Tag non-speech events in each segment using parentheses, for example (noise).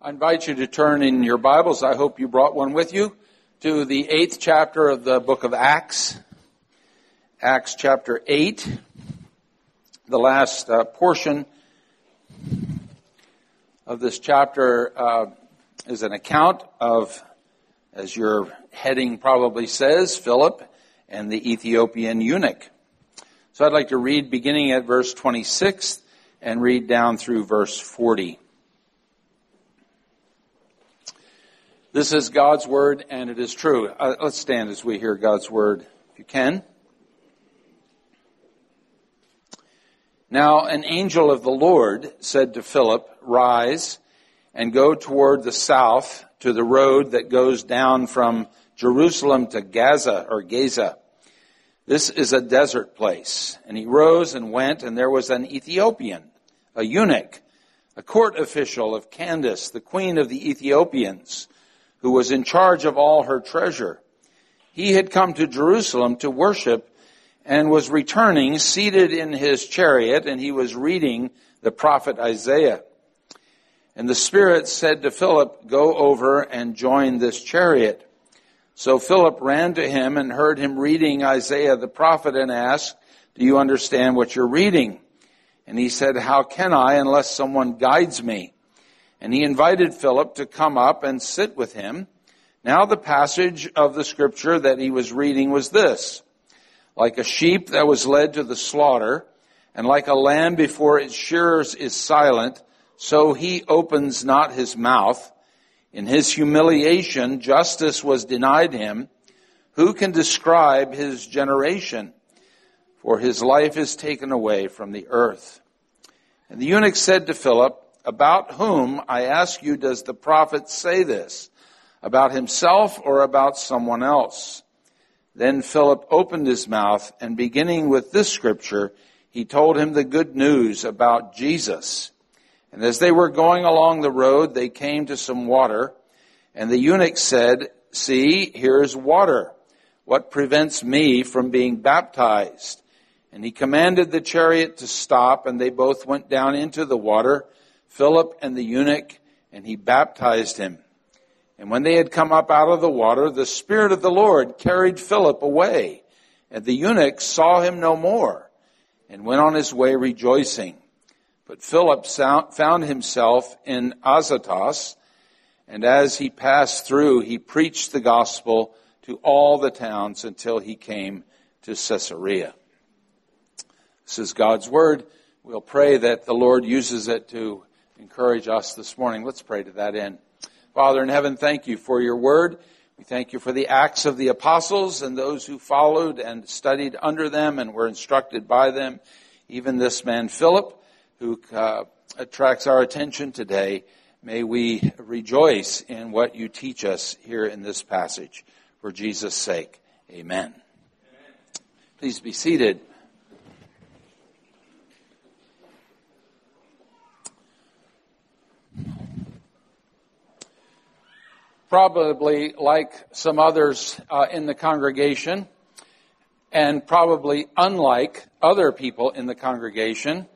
I invite you to turn in your Bibles. I hope you brought one with you to the eighth chapter of the book of Acts. Acts chapter 8. The last uh, portion of this chapter uh, is an account of, as your heading probably says, Philip and the Ethiopian eunuch. So I'd like to read beginning at verse 26 and read down through verse 40. This is God's word and it is true. Uh, let's stand as we hear God's word, if you can. Now an angel of the Lord said to Philip, rise and go toward the south to the road that goes down from Jerusalem to Gaza or Gaza. This is a desert place. And he rose and went and there was an Ethiopian, a eunuch, a court official of Candace, the queen of the Ethiopians who was in charge of all her treasure. He had come to Jerusalem to worship and was returning seated in his chariot and he was reading the prophet Isaiah. And the Spirit said to Philip, go over and join this chariot. So Philip ran to him and heard him reading Isaiah the prophet and asked, do you understand what you're reading? And he said, how can I unless someone guides me? And he invited Philip to come up and sit with him. Now the passage of the scripture that he was reading was this. Like a sheep that was led to the slaughter, and like a lamb before its shearers is silent, so he opens not his mouth. In his humiliation, justice was denied him. Who can describe his generation? For his life is taken away from the earth. And the eunuch said to Philip, about whom, I ask you, does the prophet say this? About himself or about someone else? Then Philip opened his mouth and beginning with this scripture, he told him the good news about Jesus. And as they were going along the road, they came to some water and the eunuch said, see, here's water. What prevents me from being baptized? And he commanded the chariot to stop and they both went down into the water Philip and the eunuch, and he baptized him. And when they had come up out of the water, the Spirit of the Lord carried Philip away, and the eunuch saw him no more, and went on his way rejoicing. But Philip found himself in Azotus, and as he passed through, he preached the gospel to all the towns until he came to Caesarea. This is God's word. We'll pray that the Lord uses it to encourage us this morning. Let's pray to that end. Father in heaven, thank you for your word. We thank you for the acts of the apostles and those who followed and studied under them and were instructed by them. Even this man Philip, who uh, attracts our attention today. May we rejoice in what you teach us here in this passage. For Jesus' sake, amen. amen. Please be seated. Probably like some others uh, in the congregation, and probably unlike other people in the congregation,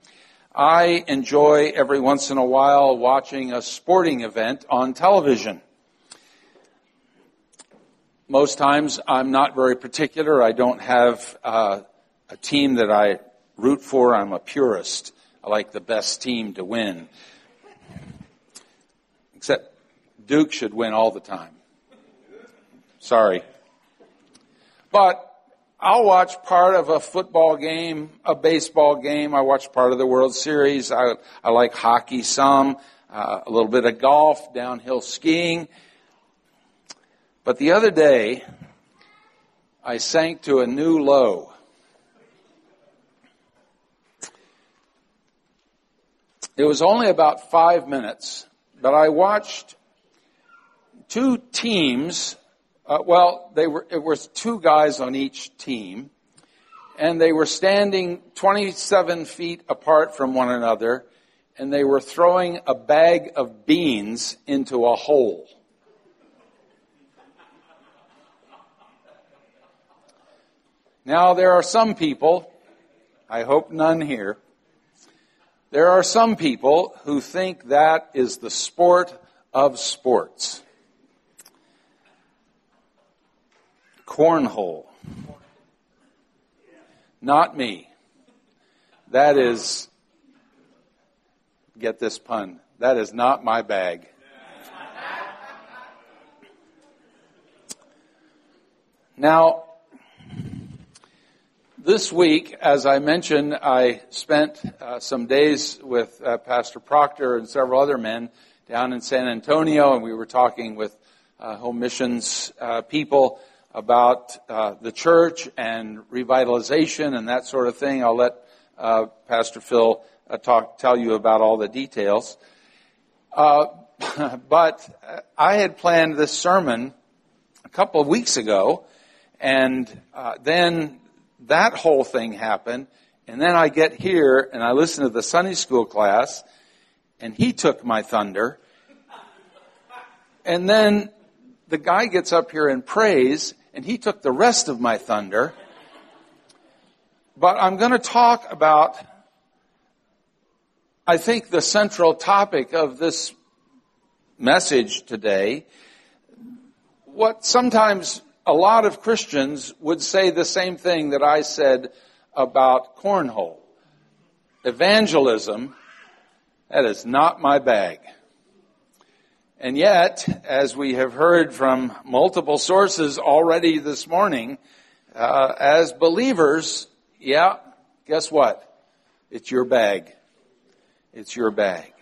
I enjoy every once in a while watching a sporting event on television. Most times I'm not very particular. I don't have uh, a team that I root for. I'm a purist. I like the best team to win. Except Duke should win all the time. Sorry. But I'll watch part of a football game, a baseball game. I watch part of the World Series. I, I like hockey some, uh, a little bit of golf, downhill skiing. But the other day, I sank to a new low. It was only about five minutes, but I watched two teams. Uh, well, they were it was two guys on each team, and they were standing 27 feet apart from one another, and they were throwing a bag of beans into a hole. Now, there are some people, I hope none here, there are some people who think that is the sport of sports. Cornhole. Not me. That is, get this pun, that is not my bag. Now, this week, as I mentioned, I spent uh, some days with uh, Pastor Proctor and several other men down in San Antonio, and we were talking with uh, home missions uh, people about uh, the church and revitalization and that sort of thing. I'll let uh, Pastor Phil talk, tell you about all the details. (laughs) but I had planned this sermon a couple of weeks ago, and then that whole thing happened. And then I get here and I listen to the Sunday school class and he took my thunder. And then the guy gets up here and prays and he took the rest of my thunder. But I'm going to talk about, I think, the central topic of this message today. What sometimes a lot of Christians would say the same thing that I said about cornhole. Evangelism, that is not my bag. And yet, as we have heard from multiple sources already this morning, uh, as believers, yeah, guess what? It's your bag. It's your bag.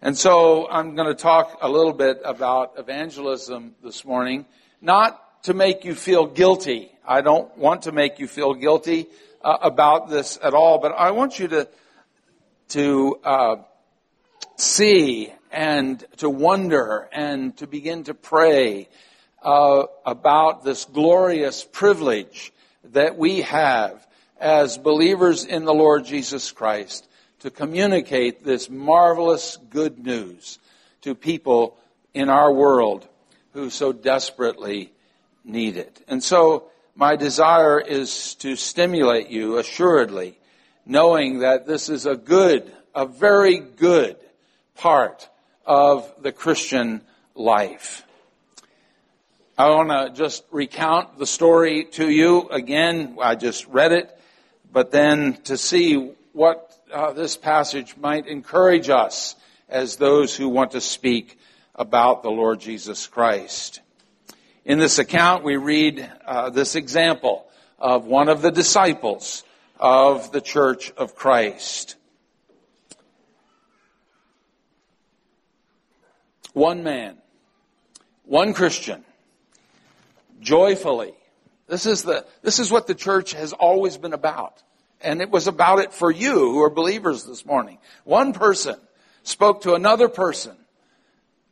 And so I'm going to talk a little bit about evangelism this morning not to make you feel guilty. I don't want to make you feel guilty uh, about this at all, but I want you to to uh, see and to wonder and to begin to pray uh, about this glorious privilege that we have as believers in the Lord Jesus Christ to communicate this marvelous good news to people in our world who so desperately need it. And so my desire is to stimulate you assuredly, knowing that this is a good, a very good part of the Christian life. I want to just recount the story to you again. I just read it, but then to see what uh, this passage might encourage us as those who want to speak about the Lord Jesus Christ. In this account, we read uh, this example of one of the disciples of the Church of Christ. One man, one Christian, joyfully. This is the, this is what the church has always been about. And it was about it for you who are believers this morning. One person spoke to another person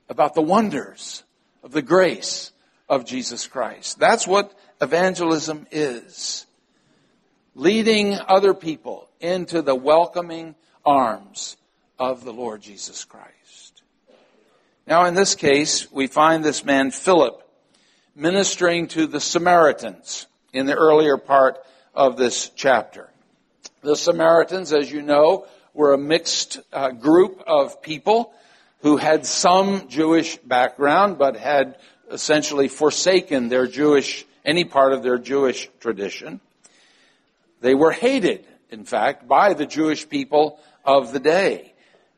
about the wonders of the grace of Jesus Christ. That's what evangelism is. Leading other people into the welcoming arms of the Lord Jesus Christ. Now in this case, we find this man Philip ministering to the Samaritans in the earlier part of this chapter. The Samaritans, as you know, were a mixed uh, group of people who had some Jewish background, but had essentially forsaken their Jewish, any part of their Jewish tradition. They were hated, in fact, by the Jewish people of the day.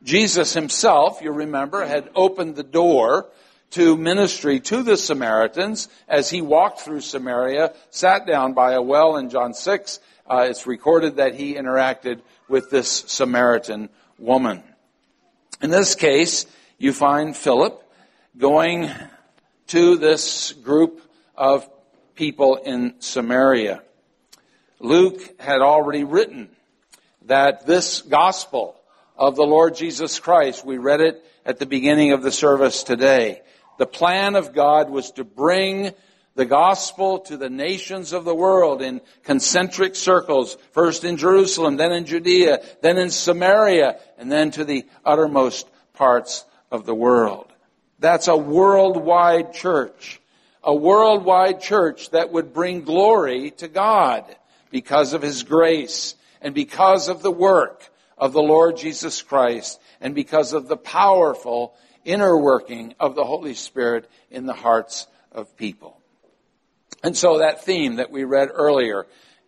Jesus himself, you remember, had opened the door to ministry to the Samaritans as he walked through Samaria, sat down by a well in John 6. Uh, it's recorded that he interacted with this Samaritan woman. In this case, you find Philip going to this group of people in Samaria. Luke had already written that this gospel of the Lord Jesus Christ, we read it at the beginning of the service today. The plan of God was to bring the gospel to the nations of the world in concentric circles, first in Jerusalem, then in Judea, then in Samaria, and then to the uttermost parts of the world. That's a worldwide church. A worldwide church that would bring glory to God because of His grace and because of the work of the Lord Jesus Christ and because of the powerful inner working of the Holy Spirit in the hearts of people. And so that theme that we read earlier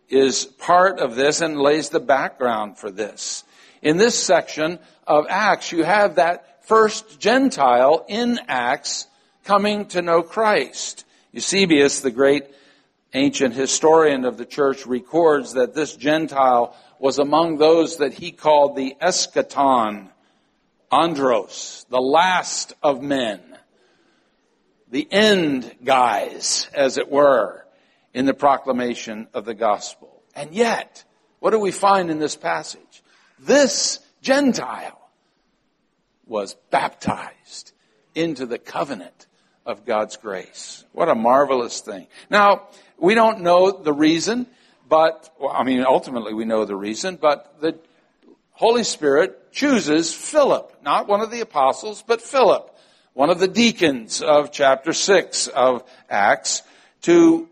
is part of this and lays the background for this. In this section of Acts, you have that first Gentile in Acts coming to know Christ. Eusebius, the great ancient historian of the church, records that this Gentile was among those that he called the eschaton, andros, the last of men the end guys, as it were, in the proclamation of the gospel. And yet, what do we find in this passage? This Gentile was baptized into the covenant of God's grace. What a marvelous thing. Now, we don't know the reason, but, well, I mean, ultimately we know the reason, but the Holy Spirit chooses Philip, not one of the apostles, but Philip, one of the deacons of chapter 6 of Acts, to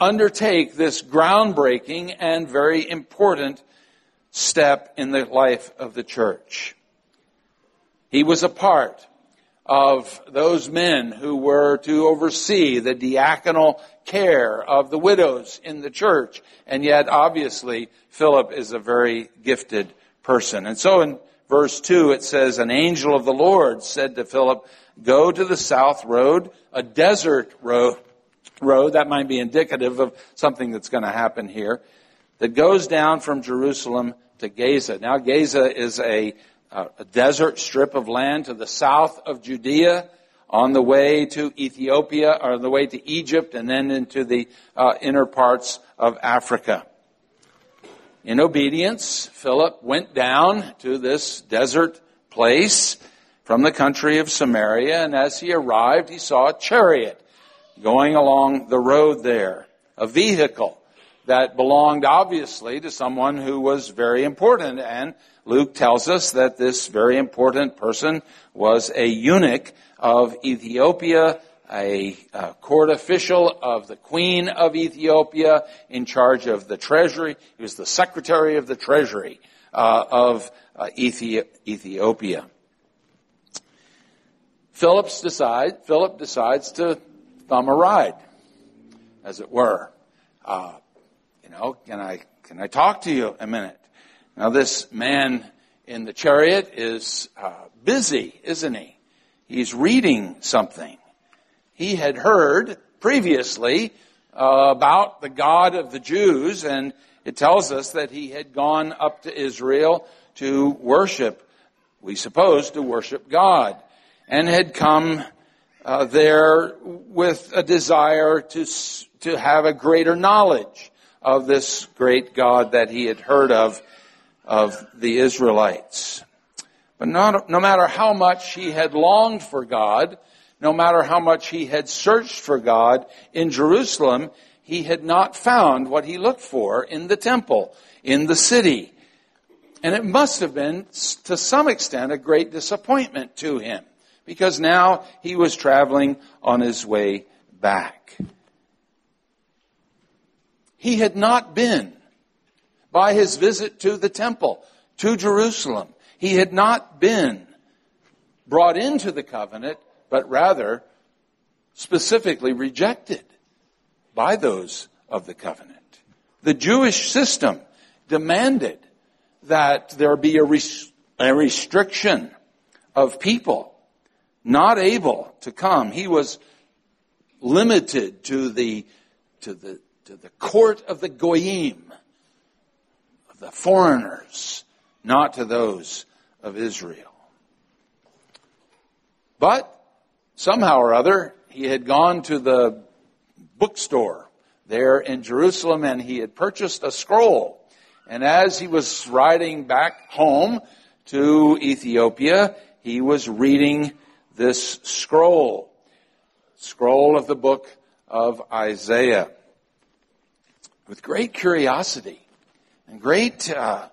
undertake this groundbreaking and very important step in the life of the church. He was a part of those men who were to oversee the diaconal care of the widows in the church. And yet, obviously, Philip is a very gifted person. And so in verse 2, it says, An angel of the Lord said to Philip, Go to the south road, a desert road, road, that might be indicative of something that's going to happen here, that goes down from Jerusalem to Gaza. Now, Gaza is a, a desert strip of land to the south of Judea on the way to Ethiopia or on the way to Egypt and then into the uh, inner parts of Africa. In obedience, Philip went down to this desert place from the country of Samaria, and as he arrived, he saw a chariot going along the road there, a vehicle that belonged obviously to someone who was very important, and Luke tells us that this very important person was a eunuch of Ethiopia, a, a, court official of the Queen of Ethiopia in charge of the treasury. He was the secretary of the treasury uh, of uh, Ethi- Ethiopia. Phillips decide, Philip decides to thumb a ride, as it were. Uh, you know, can I can I talk to you a minute? Now, this man in the chariot is uh, busy, isn't he? He's reading something he had heard previously uh, about the God of the Jews, and it tells us that he had gone up to Israel to worship, we suppose, to worship God, and had come uh, there with a desire to, to have a greater knowledge of this great God that he had heard of, of the Israelites. But not, no matter how much he had longed for God, no matter how much he had searched for God in Jerusalem, he had not found what he looked for in the temple, in the city. And it must have been, to some extent, a great disappointment to him, because now he was traveling on his way back. He had not been, by his visit to the temple, to Jerusalem, he had not been brought into the covenant but rather specifically rejected by those of the covenant. The Jewish system demanded that there be a, res- a restriction of people not able to come. He was limited to the, to the, to the court of the goyim, of the foreigners, not to those of Israel. But somehow or other, he had gone to the bookstore there in Jerusalem and he had purchased a scroll. And as he was riding back home to Ethiopia, he was reading this scroll, scroll of the book of Isaiah, with great curiosity and great uh,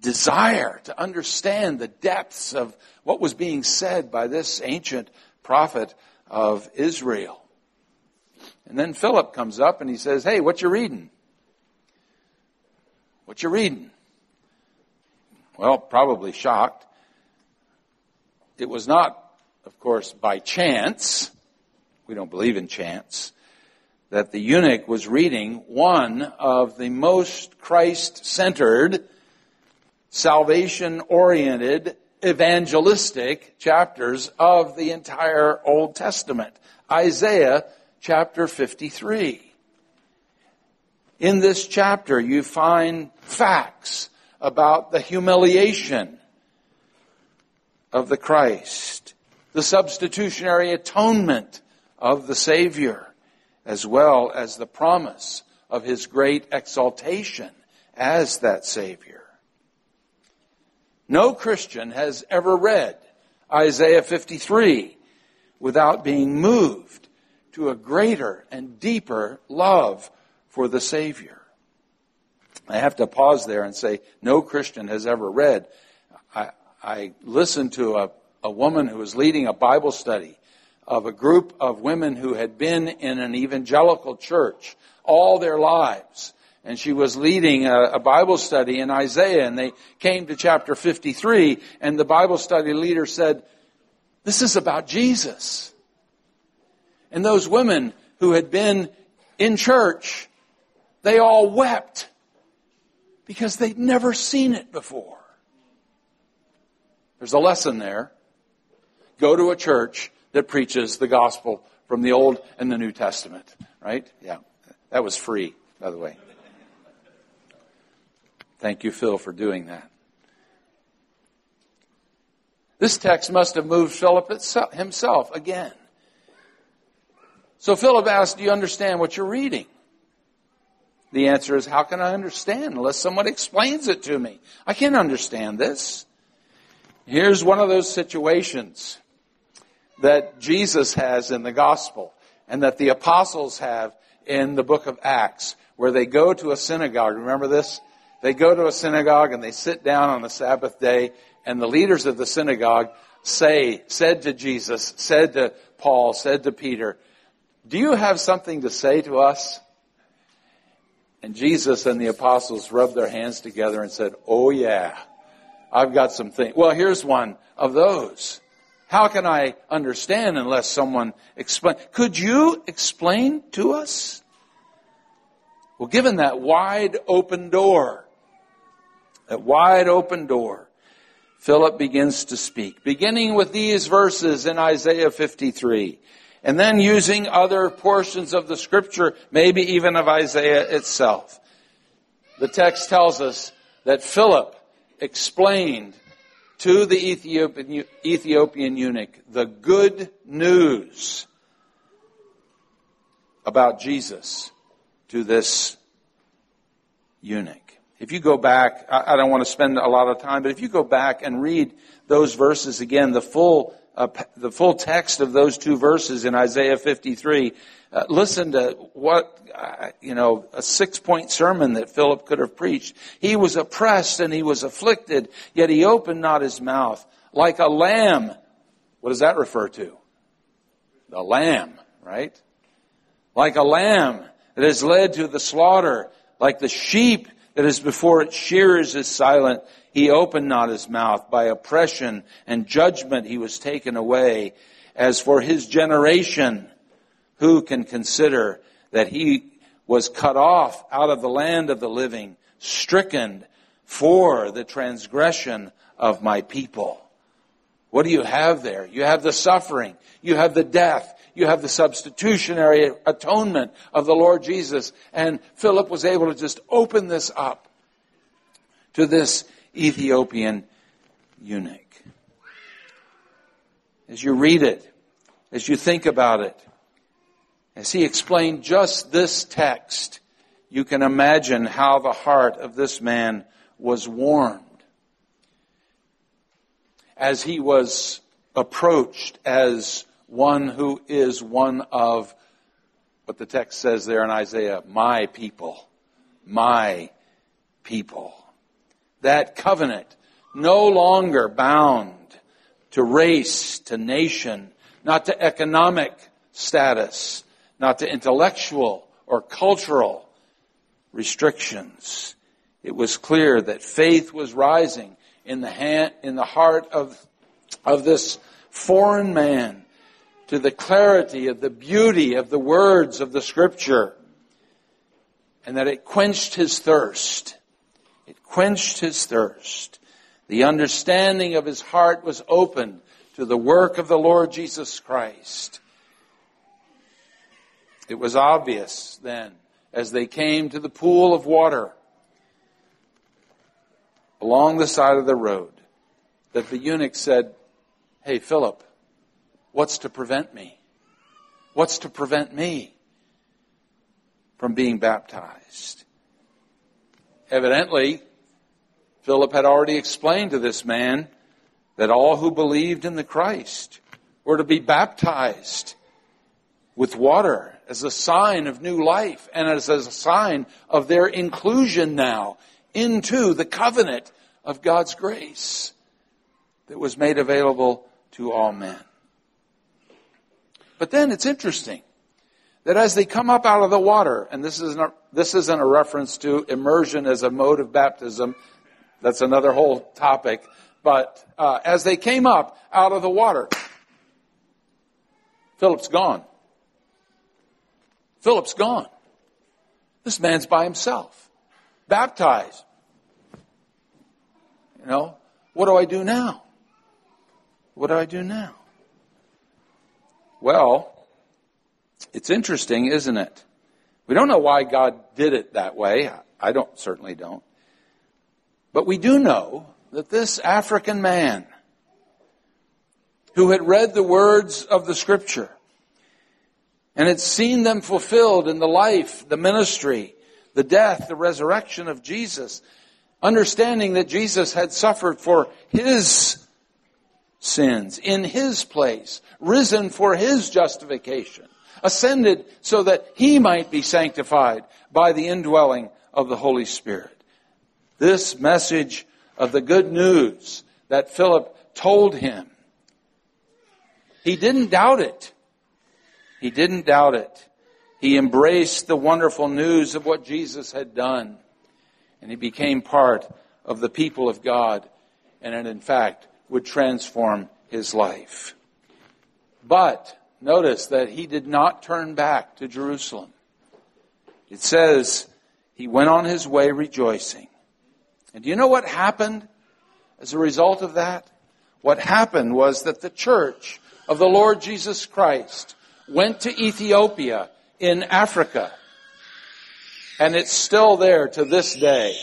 desire to understand the depths of what was being said by this ancient prophet of Israel. And then Philip comes up and he says, Hey, what you reading? What you reading? Well, probably shocked. It was not, of course, by chance. We don't believe in chance. That the eunuch was reading one of the most Christ centered, salvation oriented, evangelistic chapters of the entire Old Testament. Isaiah chapter 53. In this chapter, you find facts about the humiliation of the Christ, the substitutionary atonement of the Savior, as well as the promise of his great exaltation as that Savior. No Christian has ever read Isaiah 53 without being moved to a greater and deeper love for the Savior. I have to pause there and say, no Christian has ever read. I, I listened to a, a woman who was leading a Bible study of a group of women who had been in an evangelical church all their lives. And she was leading a, a, Bible study in Isaiah and they came to chapter 53 and the Bible study leader said, this is about Jesus. And those women who had been in church, they all wept because they'd never seen it before. There's a lesson there. Go to a church that preaches the gospel from the Old and the New Testament, right? Yeah. That was free, by the way. Thank you, Phil, for doing that. This text must have moved Philip himself again. So Philip asked, Do you understand what you're reading? The answer is, how can I understand unless someone explains it to me? I can't understand this. Here's one of those situations that Jesus has in the gospel and that the apostles have in the book of Acts where they go to a synagogue. Remember this? They go to a synagogue and they sit down on the Sabbath day and the leaders of the synagogue say, said to Jesus, said to Paul, said to Peter, do you have something to say to us? And Jesus and the apostles rubbed their hands together and said, Oh yeah, I've got some things. Well, here's one of those. How can I understand unless someone explain? Could you explain to us? Well, given that wide open door, that wide open door, Philip begins to speak, beginning with these verses in Isaiah 53 and then using other portions of the scripture, maybe even of Isaiah itself. The text tells us that Philip explained to the Ethiopian, Ethiopian eunuch the good news about Jesus to this eunuch. If you go back, I don't want to spend a lot of time, but if you go back and read those verses again, the full uh, the full text of those two verses in Isaiah 53, uh, listen to what, uh, you know, a six point sermon that Philip could have preached. He was oppressed and he was afflicted, yet he opened not his mouth. Like a lamb. What does that refer to? The lamb, right? Like a lamb that is led to the slaughter, like the sheep that is before its shearers is silent, he opened not his mouth. By oppression and judgment he was taken away. As for his generation, who can consider that he was cut off out of the land of the living, stricken for the transgression of my people? What do you have there? You have the suffering. You have the death. You have the substitutionary atonement of the Lord Jesus. And Philip was able to just open this up to this Ethiopian eunuch. As you read it, as you think about it, as he explained just this text, you can imagine how the heart of this man was warmed as he was approached as one who is one of what the text says there in Isaiah, my people, my people that covenant, no longer bound to race, to nation, not to economic status, not to intellectual or cultural restrictions. It was clear that faith was rising in the hand, in the heart of, of this foreign man to the clarity of the beauty of the words of the scripture and that it quenched his thirst. It quenched his thirst. The understanding of his heart was opened to the work of the Lord Jesus Christ. It was obvious then, as they came to the pool of water along the side of the road, that the eunuch said, Hey, Philip, what's to prevent me? What's to prevent me from being baptized? Evidently, Philip had already explained to this man that all who believed in the Christ were to be baptized with water as a sign of new life and as a sign of their inclusion now into the covenant of God's grace that was made available to all men. But then it's interesting that as they come up out of the water, and this isn't a, this isn't a reference to immersion as a mode of baptism, that's another whole topic, but uh, as they came up out of the water, Philip's gone. Philip's gone. This man's by himself, baptized. You know, what do I do now? What do I do now? Well, it's interesting, isn't it? We don't know why God did it that way. I don't, certainly don't. But we do know that this African man who had read the words of the scripture and had seen them fulfilled in the life, the ministry, the death, the resurrection of Jesus, understanding that Jesus had suffered for his sins in his place, risen for his justification, ascended so that he might be sanctified by the indwelling of the Holy Spirit. This message of the good news that Philip told him, he didn't doubt it. He didn't doubt it. He embraced the wonderful news of what Jesus had done. And he became part of the people of God. And in fact, would transform his life. But notice that he did not turn back to Jerusalem. It says he went on his way rejoicing. And do you know what happened as a result of that? What happened was that the church of the Lord Jesus Christ went to Ethiopia in Africa. And it's still there to this day.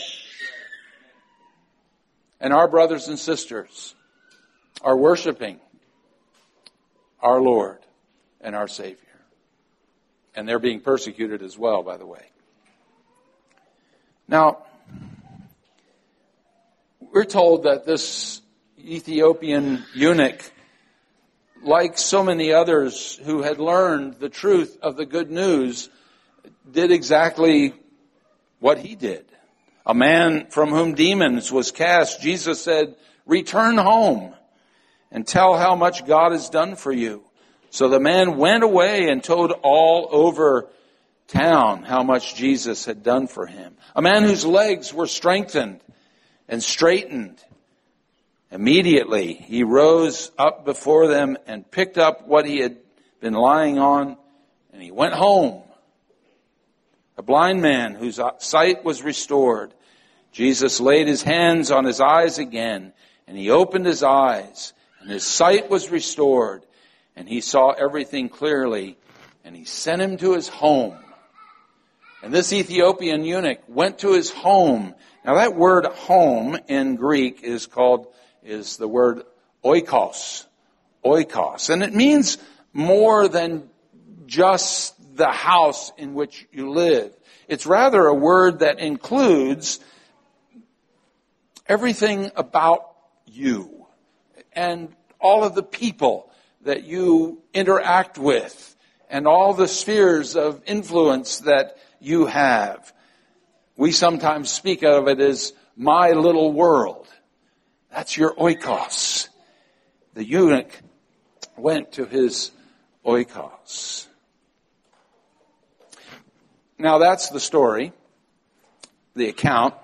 And our brothers and sisters are worshiping our Lord and our Savior. And they're being persecuted as well, by the way. Now, we're told that this Ethiopian eunuch like so many others who had learned the truth of the good news, did exactly what he did. A man from whom demons was cast, Jesus said, return home and tell how much God has done for you. So the man went away and told all over town how much Jesus had done for him. A man whose legs were strengthened and straightened Immediately he rose up before them and picked up what he had been lying on and he went home. A blind man whose sight was restored. Jesus laid his hands on his eyes again and he opened his eyes and his sight was restored and he saw everything clearly and he sent him to his home. And this Ethiopian eunuch went to his home. Now that word home in Greek is called is the word oikos. Oikos. And it means more than just the house in which you live. It's rather a word that includes everything about you and all of the people that you interact with and all the spheres of influence that you have. We sometimes speak of it as my little world. That's your oikos. The eunuch went to his oikos. Now that's the story, the account,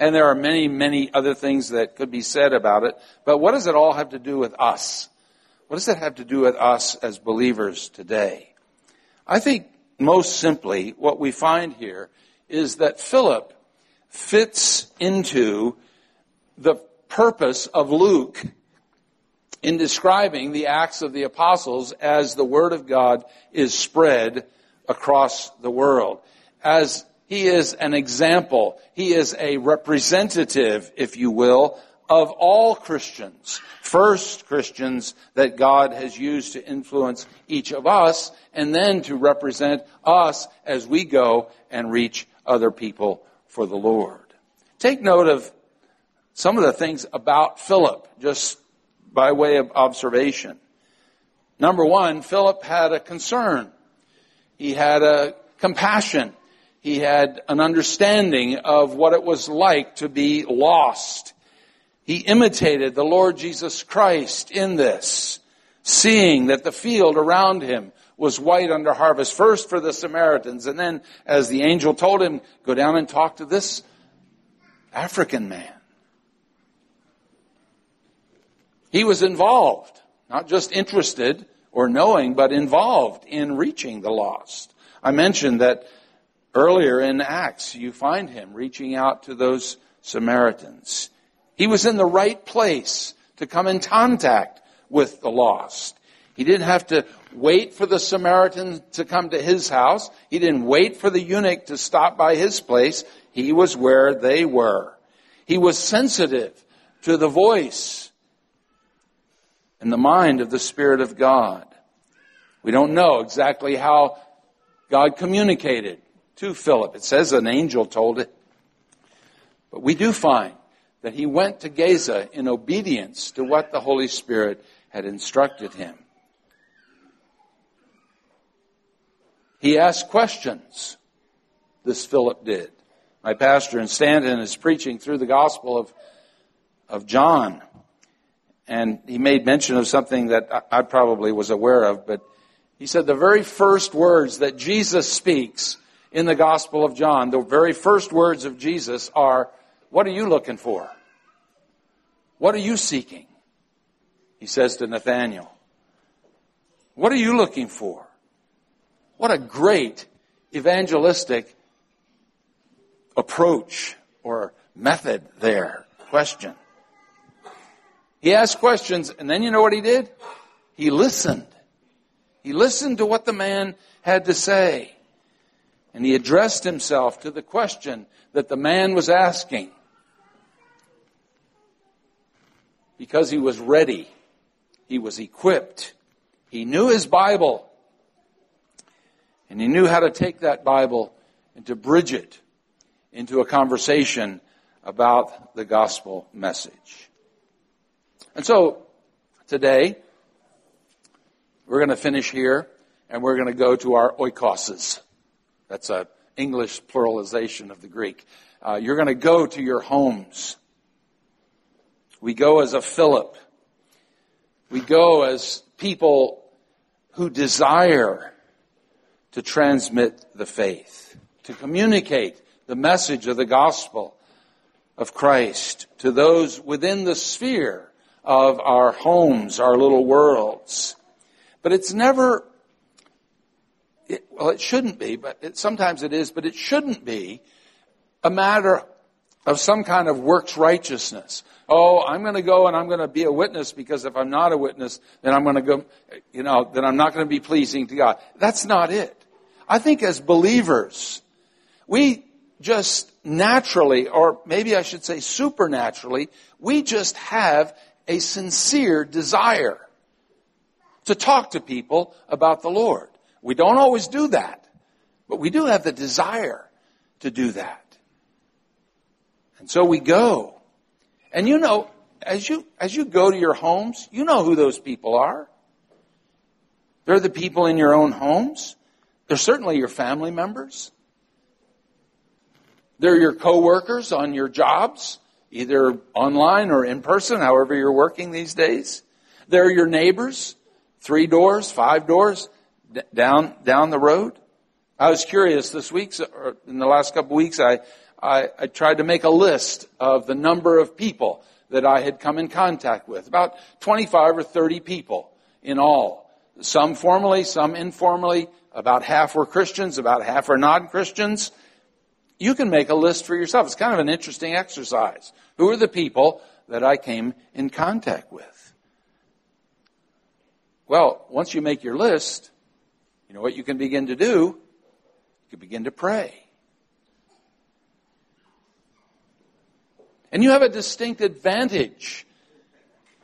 And there are many, many other things that could be said about it. But what does it all have to do with us? What does it have to do with us as believers today? I think most simply what we find here is that Philip fits into the purpose of Luke in describing the Acts of the Apostles as the Word of God is spread across the world. As he is an example, he is a representative, if you will, of all Christians. First Christians that God has used to influence each of us, and then to represent us as we go and reach other people for the Lord. Take note of some of the things about Philip, just by way of observation. Number one, Philip had a concern. He had a compassion. He had an understanding of what it was like to be lost. He imitated the Lord Jesus Christ in this, seeing that the field around him was white under harvest, first for the Samaritans, and then, as the angel told him, go down and talk to this African man. He was involved, not just interested or knowing, but involved in reaching the lost. I mentioned that earlier in Acts, you find him reaching out to those Samaritans. He was in the right place to come in contact with the lost. He didn't have to wait for the Samaritan to come to his house. He didn't wait for the eunuch to stop by his place. He was where they were. He was sensitive to the voice and the mind of the Spirit of God. We don't know exactly how God communicated to Philip. It says an angel told it. But we do find that he went to Gaza in obedience to what the Holy Spirit had instructed him. He asked questions. This Philip did. My pastor in Stanton is preaching through the Gospel of, of John. And he made mention of something that I probably was aware of, but he said the very first words that Jesus speaks in the Gospel of John, the very first words of Jesus are, What are you looking for? What are you seeking? He says to Nathanael. What are you looking for? What a great evangelistic approach or method there. Question. He asked questions, and then you know what he did? He listened. He listened to what the man had to say. And he addressed himself to the question that the man was asking. Because he was ready. He was equipped. He knew his Bible. And he knew how to take that Bible and to bridge it into a conversation about the gospel message. And so, today, we're going to finish here and we're going to go to our oikoses. That's an English pluralization of the Greek. Uh, you're going to go to your homes. We go as a Philip. We go as people who desire to transmit the faith, to communicate the message of the gospel of Christ to those within the sphere of our homes, our little worlds. But it's never, it, well, it shouldn't be, but it, sometimes it is, but it shouldn't be a matter of some kind of works righteousness. Oh, I'm going to go and I'm going to be a witness because if I'm not a witness, then I'm going to go, you know, then I'm not going to be pleasing to God. That's not it. I think as believers, we just naturally, or maybe I should say supernaturally, we just have a sincere desire to talk to people about the Lord. We don't always do that, but we do have the desire to do that. And so we go. And you know, as you, as you go to your homes, you know who those people are. They're the people in your own homes. They're certainly your family members. They're your coworkers on your jobs, either online or in person, however you're working these days. They're your neighbors, three doors, five doors down, down the road. I was curious this week, in the last couple weeks, I, I, I tried to make a list of the number of people that I had come in contact with. About 25 or 30 people in all. Some formally, some informally. About half were Christians, about half are non-Christians. You can make a list for yourself. It's kind of an interesting exercise. Who are the people that I came in contact with? Well, once you make your list, you know what you can begin to do? You can begin to pray. And you have a distinct advantage.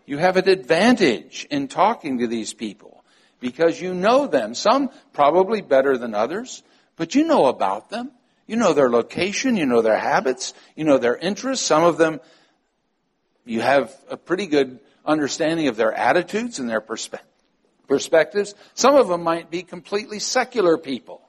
You have an advantage in talking to these people because you know them. Some probably better than others, but you know about them. You know their location, you know their habits, you know their interests. Some of them, you have a pretty good understanding of their attitudes and their perspe- perspectives. Some of them might be completely secular people.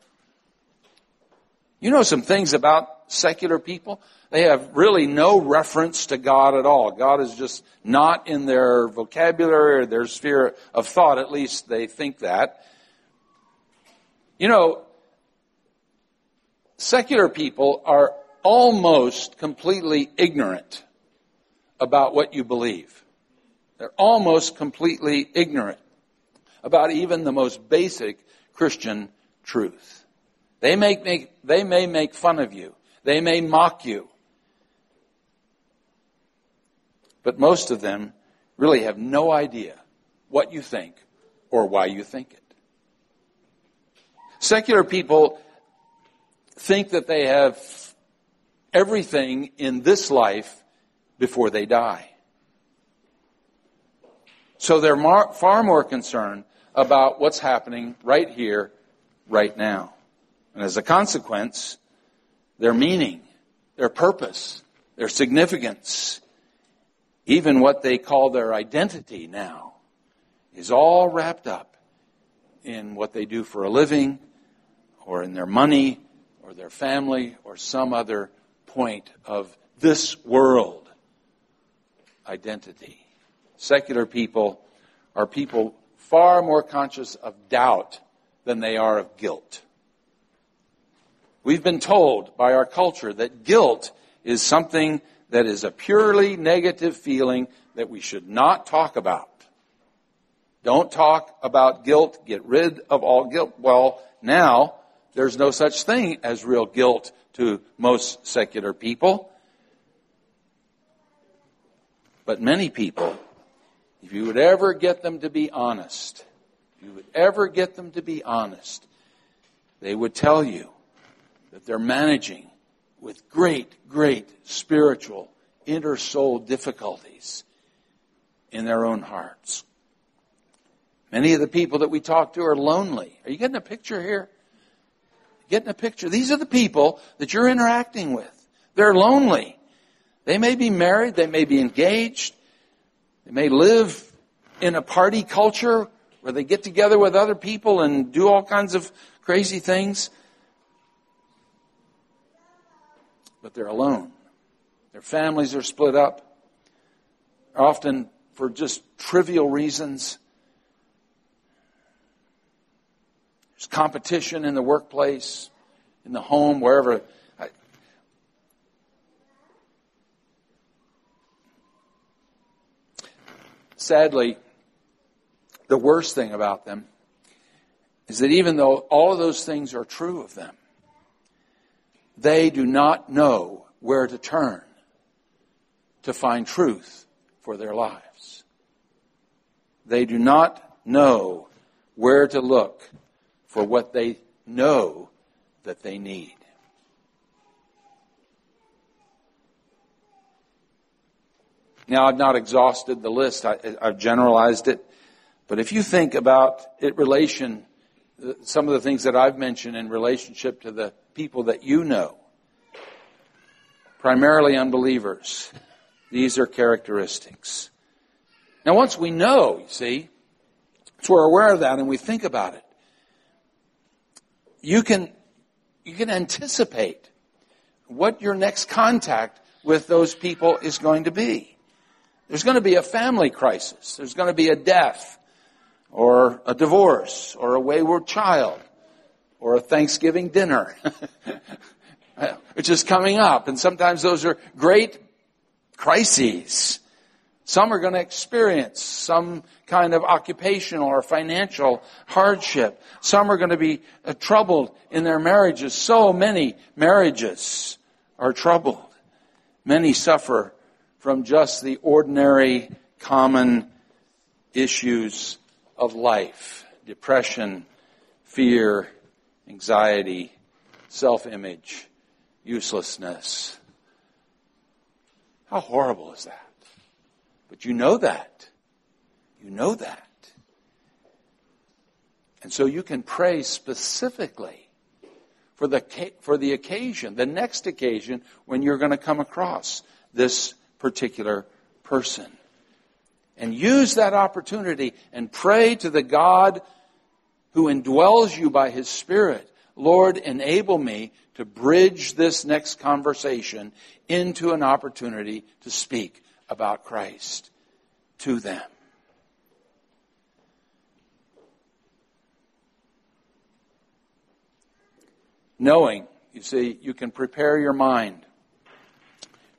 You know some things about secular people? They have really no reference to God at all. God is just not in their vocabulary or their sphere of thought. At least they think that. You know, secular people are almost completely ignorant about what you believe. They're almost completely ignorant about even the most basic Christian truth. They, make, make, they may make fun of you. They may mock you. But most of them really have no idea what you think or why you think it. Secular people think that they have everything in this life before they die. So they're mar- far more concerned about what's happening right here, right now. And as a consequence, their meaning, their purpose, their significance, even what they call their identity now, is all wrapped up in what they do for a living, or in their money, or their family, or some other point of this world identity. Secular people are people far more conscious of doubt than they are of guilt. We've been told by our culture that guilt is something that is a purely negative feeling that we should not talk about. Don't talk about guilt. Get rid of all guilt. Well, now there's no such thing as real guilt to most secular people. But many people, if you would ever get them to be honest, if you would ever get them to be honest, they would tell you that they're managing with great, great spiritual, inner soul difficulties in their own hearts. Many of the people that we talk to are lonely. Are you getting a picture here? Getting a picture. These are the people that you're interacting with. They're lonely. They may be married, they may be engaged, they may live in a party culture where they get together with other people and do all kinds of crazy things. but they're alone. Their families are split up, often for just trivial reasons. There's competition in the workplace, in the home, wherever. Sadly, the worst thing about them is that even though all of those things are true of them, they do not know where to turn to find truth for their lives. They do not know where to look for what they know that they need. Now, I've not exhausted the list. I, have generalized it. But if you think about it relation, uh, some of the things that I've mentioned in relationship to the people that you know, primarily unbelievers. These are characteristics. Now, once we know, you see, so we're aware of that and we think about it, you can, you can anticipate what your next contact with those people is going to be. There's going to be a family crisis. There's going to be a death or a divorce or a wayward child or a Thanksgiving dinner. (laughs) which is coming up. And sometimes those are great crises. Some are going to experience some kind of occupational or financial hardship. Some are going to be uh, troubled in their marriages. So many marriages are troubled. Many suffer from just the ordinary, common issues of life. Depression, fear, anxiety, self-image, uselessness. How horrible is that? But you know that. You know that. And so you can pray specifically for the, for the occasion, the next occasion when you're going to come across this particular person. And use that opportunity and pray to the God who indwells you by His Spirit. Lord, enable me to bridge this next conversation into an opportunity to speak about Christ to them. Knowing, you see, you can prepare your mind,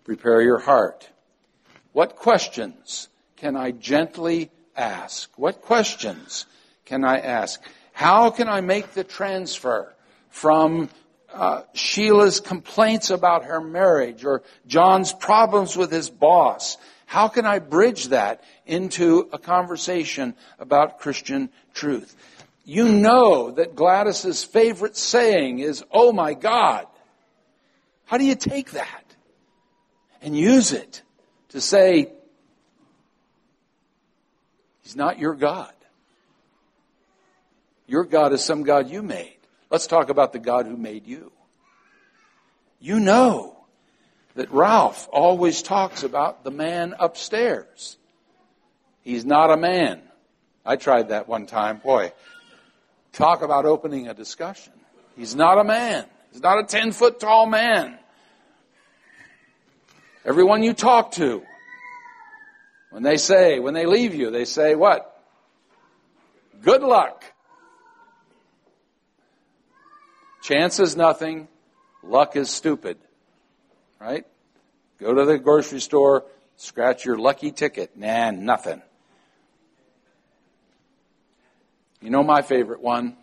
prepare your heart. What questions can I gently ask? What questions can I ask? How can I make the transfer from uh, Sheila's complaints about her marriage or John's problems with his boss? How can I bridge that into a conversation about Christian truth? You know that Gladys's favorite saying is, oh my God. How do you take that and use it to say, He's not your God. Your God is some God you made. Let's talk about the God who made you. You know that Ralph always talks about the man upstairs. He's not a man. I tried that one time. Boy, Talk about opening a discussion. He's not a man. He's not a 10 foot tall man. Everyone you talk to, when they say, when they leave you, they say what? Good luck. Chance is nothing. Luck is stupid. Right? Go to the grocery store, scratch your lucky ticket. Nah, nothing. You know my favorite one.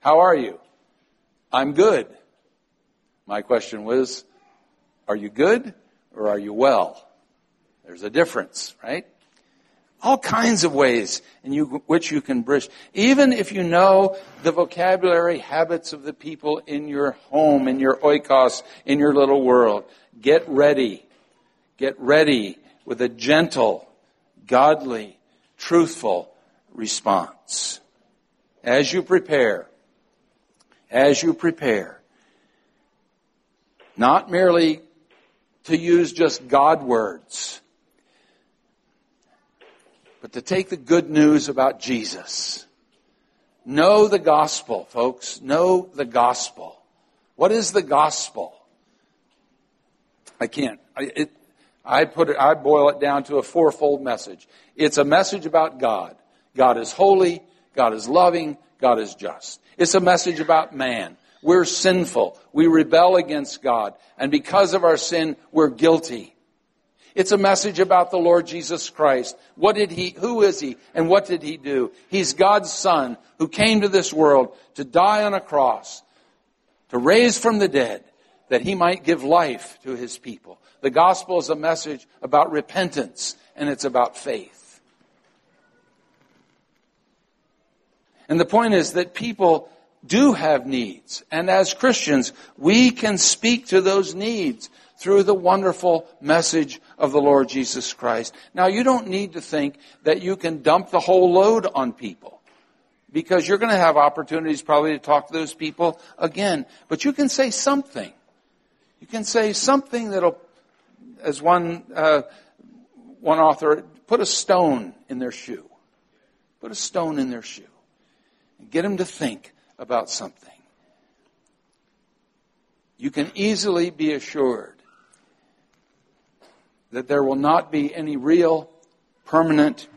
How are you? I'm good. My question was, are you good or are you well? There's a difference, right? All kinds of ways in you, which you can bridge. Even if you know the vocabulary habits of the people in your home, in your oikos, in your little world, get ready. Get ready with a gentle, godly, truthful, response. As you prepare, as you prepare, not merely to use just God words, but to take the good news about Jesus. Know the gospel, folks. Know the gospel. What is the gospel? I can't. I, it, I put it, I boil it down to a fourfold message. It's a message about God. God is holy, God is loving, God is just. It's a message about man. We're sinful. We rebel against God. And because of our sin, we're guilty. It's a message about the Lord Jesus Christ. What did he, who is he, and what did he do? He's God's son who came to this world to die on a cross, to raise from the dead, that he might give life to his people. The gospel is a message about repentance, and it's about faith. And the point is that people do have needs. And as Christians, we can speak to those needs through the wonderful message of the Lord Jesus Christ. Now, you don't need to think that you can dump the whole load on people. Because you're going to have opportunities probably to talk to those people again. But you can say something. You can say something that'll, as one, uh, one author, put a stone in their shoe. Put a stone in their shoe and get them to think about something. You can easily be assured that there will not be any real, permanent,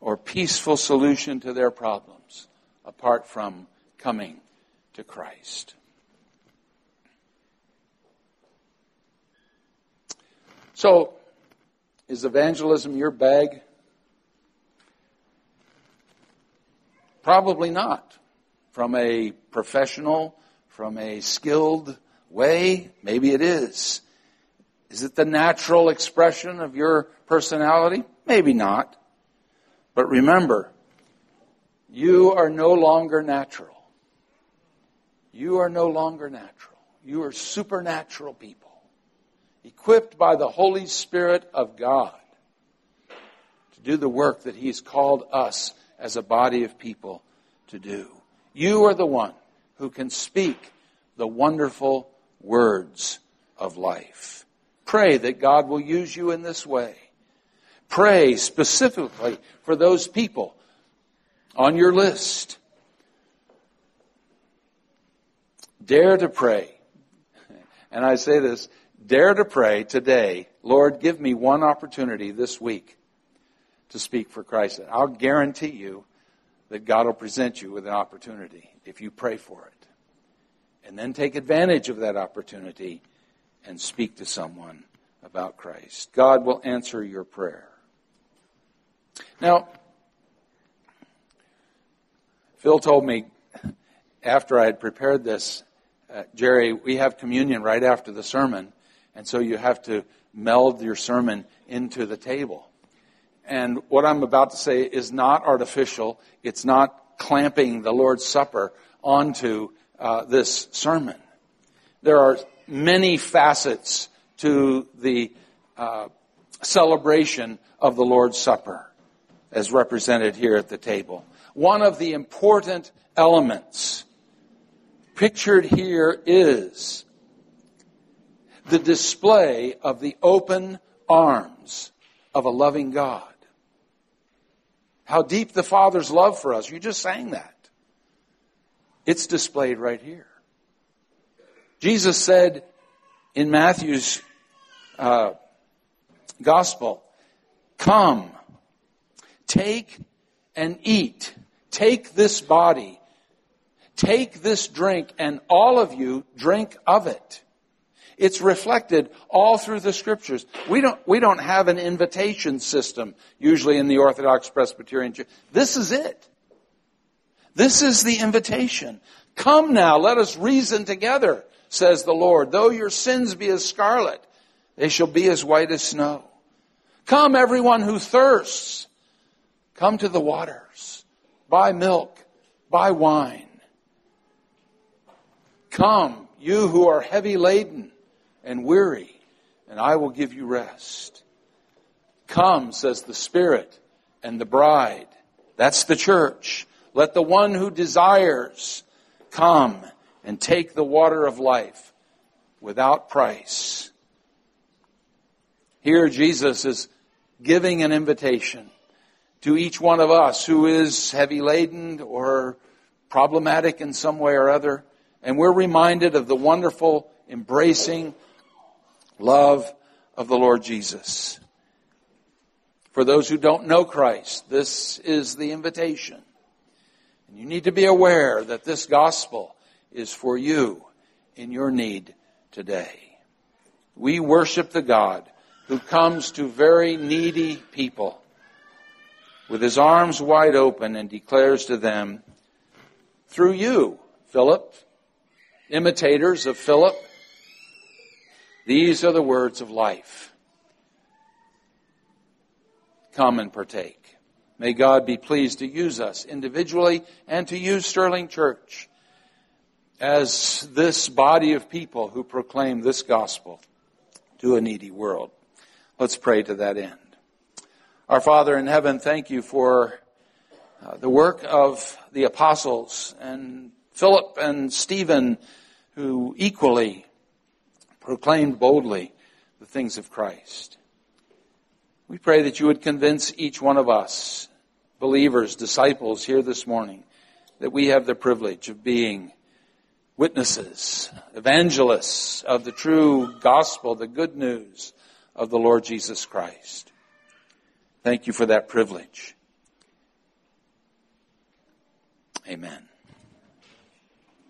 or peaceful solution to their problems apart from coming to Christ. So, is evangelism your bag? Probably not. From a professional, from a skilled way, maybe it is. Is it the natural expression of your personality? Maybe not. But remember, you are no longer natural. You are no longer natural. You are supernatural people, equipped by the Holy Spirit of God to do the work that He's called us as a body of people to do. You are the one who can speak the wonderful words of life. Pray that God will use you in this way. Pray specifically for those people on your list. Dare to pray. And I say this, dare to pray today, Lord, give me one opportunity this week to speak for Christ. I'll guarantee you that God will present you with an opportunity if you pray for it. And then take advantage of that opportunity and speak to someone about Christ. God will answer your prayer. Now, Phil told me after I had prepared this, uh, Jerry, we have communion right after the sermon, and so you have to meld your sermon into the table. And what I'm about to say is not artificial. It's not clamping the Lord's Supper onto uh, this sermon. There are many facets to the uh, celebration of the Lord's Supper as represented here at the table one of the important elements pictured here is the display of the open arms of a loving God. How deep the Father's love for us. You just sang that. It's displayed right here. Jesus said in Matthew's uh, gospel, Come, take and eat. Take this body, take this drink, and all of you drink of it. It's reflected all through the scriptures. We don't, we don't have an invitation system usually in the Orthodox Presbyterian Church. This is it. This is the invitation. Come now, let us reason together, says the Lord. Though your sins be as scarlet, they shall be as white as snow. Come everyone who thirsts, come to the waters. buy milk, buy wine. Come, you who are heavy laden and weary, and I will give you rest. Come, says the Spirit and the bride. That's the church. Let the one who desires come and take the water of life without price. Here Jesus is giving an invitation to each one of us who is heavy laden or problematic in some way or other. And we're reminded of the wonderful, embracing love of the Lord Jesus. For those who don't know Christ, this is the invitation. And you need to be aware that this gospel is for you in your need today. We worship the God who comes to very needy people with his arms wide open and declares to them, through you, Philip, imitators of Philip, these are the words of life. Come and partake. May God be pleased to use us individually and to use Sterling Church as this body of people who proclaim this gospel to a needy world. Let's pray to that end. Our Father in heaven, thank you for uh, the work of the apostles and Philip and Stephen who equally proclaimed boldly the things of Christ. We pray that you would convince each one of us, believers, disciples here this morning, that we have the privilege of being witnesses, evangelists of the true gospel, the good news of the Lord Jesus Christ. Thank you for that privilege. Amen.